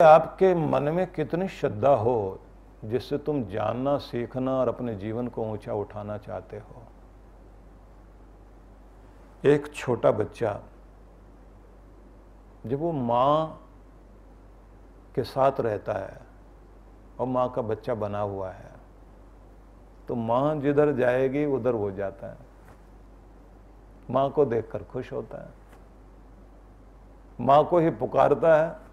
आपके मन में कितनी श्रद्धा हो जिससे तुम जानना, सीखना और अपने जीवन को ऊँचा उठाना चाहते हो? एक छोटा बच्चा, जब वो माँ के साथ रहता है और माँ का बच्चा बना हुआ है तो माँ जिधर जाएगी, उधर वो जाता है। माँ को देखकर खुश होता है। माँ को ही पुकारता है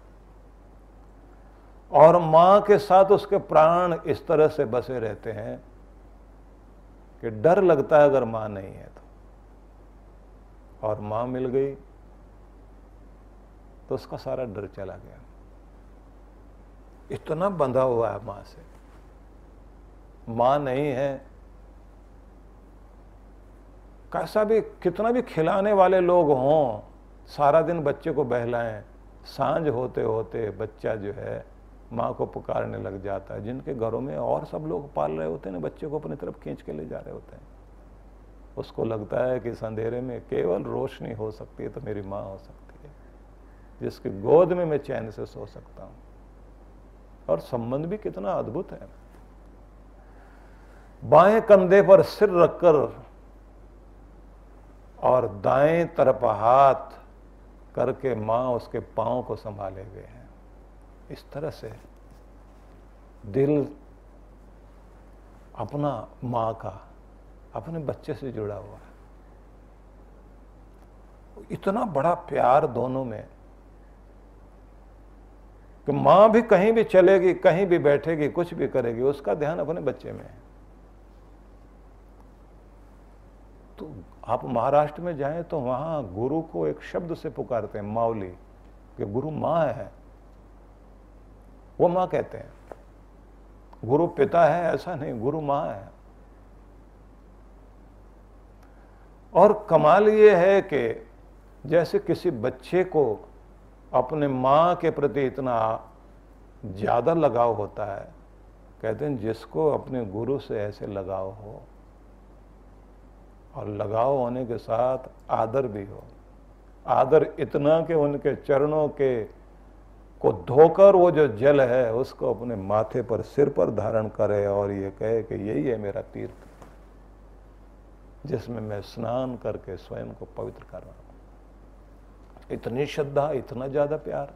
और माँ के साथ उसके प्राण इस तरह से बसे रहते हैं कि डर लगता है अगर माँ नहीं है तो। और माँ मिल गई तो उसका सारा डर चला गया। इतना बंधा हुआ है माँ से। माँ नहीं है, कैसा भी, कितना भी खिलाने वाले लोग हों, सारा दिन बच्चे को बहलाएँ, साँझ होते होते बच्चा जो है माँ को पुकारने लग जाता है। जिनके घरों में और सब लोग पाल रहे होते हैं ना, बच्चे को अपनी तरफ़ खींच के ले जा रहे होते हैं। उसको लगता है कि इस अंधेरे में केवल रोशनी हो सकती है तो मेरी माँ हो सकती है। जिसकी गोद में मैं चैन से सो सकता हूँ। और संबंध भी कितना अद्भुत है। बाएँ कंधे पर सिर रखकर और दाएँ तरफ़ हाथ करके माँ उसके पाँव को संभाले हुए हैं। इस तरह से दिल अपना माँ का, अपने बच्चे से जुड़ा हुआ है। इतना बड़ा प्यार दोनों में कि माँ भी कहीं भी चलेगी, कहीं भी बैठेगी, कुछ भी करेगी, उसका ध्यान अपने बच्चे में है। तो आप महाराष्ट्र में जाएँ तो वहाँ गुरु को एक शब्द से पुकारते हैं माउली कि गुरु माँ है। वो माँ कहते हैं, गुरु पिता है, ऐसा नहीं, गुरु माँ है। और कमाल ये है कि जैसे किसी बच्चे को अपने माँ के प्रति इतना ज़्यादा लगाव होता है, कहते हैं, जिसको अपने गुरु से ऐसे लगाव हो और लगाव होने के साथ आदर भी हो, आदर इतना कि उनके चरणों के को धोकर वो जो जल है उसको अपने माथे पर सिर पर धारण करे और ये कहे कि यही है मेरा तीर्थ, जिसमें मैं स्नान करके स्वयं को पवित्र कर रहा हूँ। इतनी श्रद्धा, इतना ज़्यादा प्यार।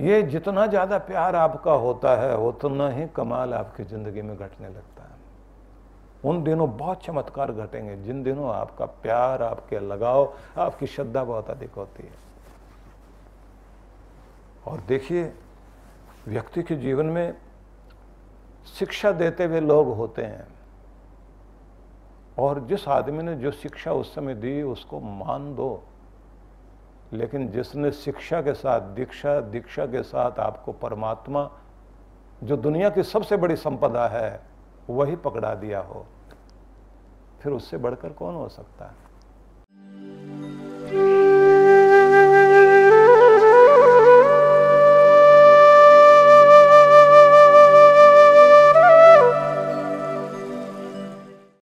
ये जितना ज़्यादा प्यार आपका होता है, उतना ही कमाल आपकी ज़िंदगी में घटने लगता है। उन दिनों बहुत चमत्कार घटेंगे। जिन दिनों आपका प्यार, आपके लगाव, आपकी श्रद्धा बहुत अधिक होती है। और देखिए, व्यक्ति के जीवन में शिक्षा देते हुए लोग होते हैं। और जिस आदमी ने जो शिक्षा उस समय दी, उसको मान दो। लेकिन जिसने शिक्षा के साथ, दीक्षा दीक्षा के साथ आपको परमात्मा, जो दुनिया की सबसे बड़ी संपदा है, वही पकड़ा दिया हो, फिर उससे बढ़कर कौन हो सकता है?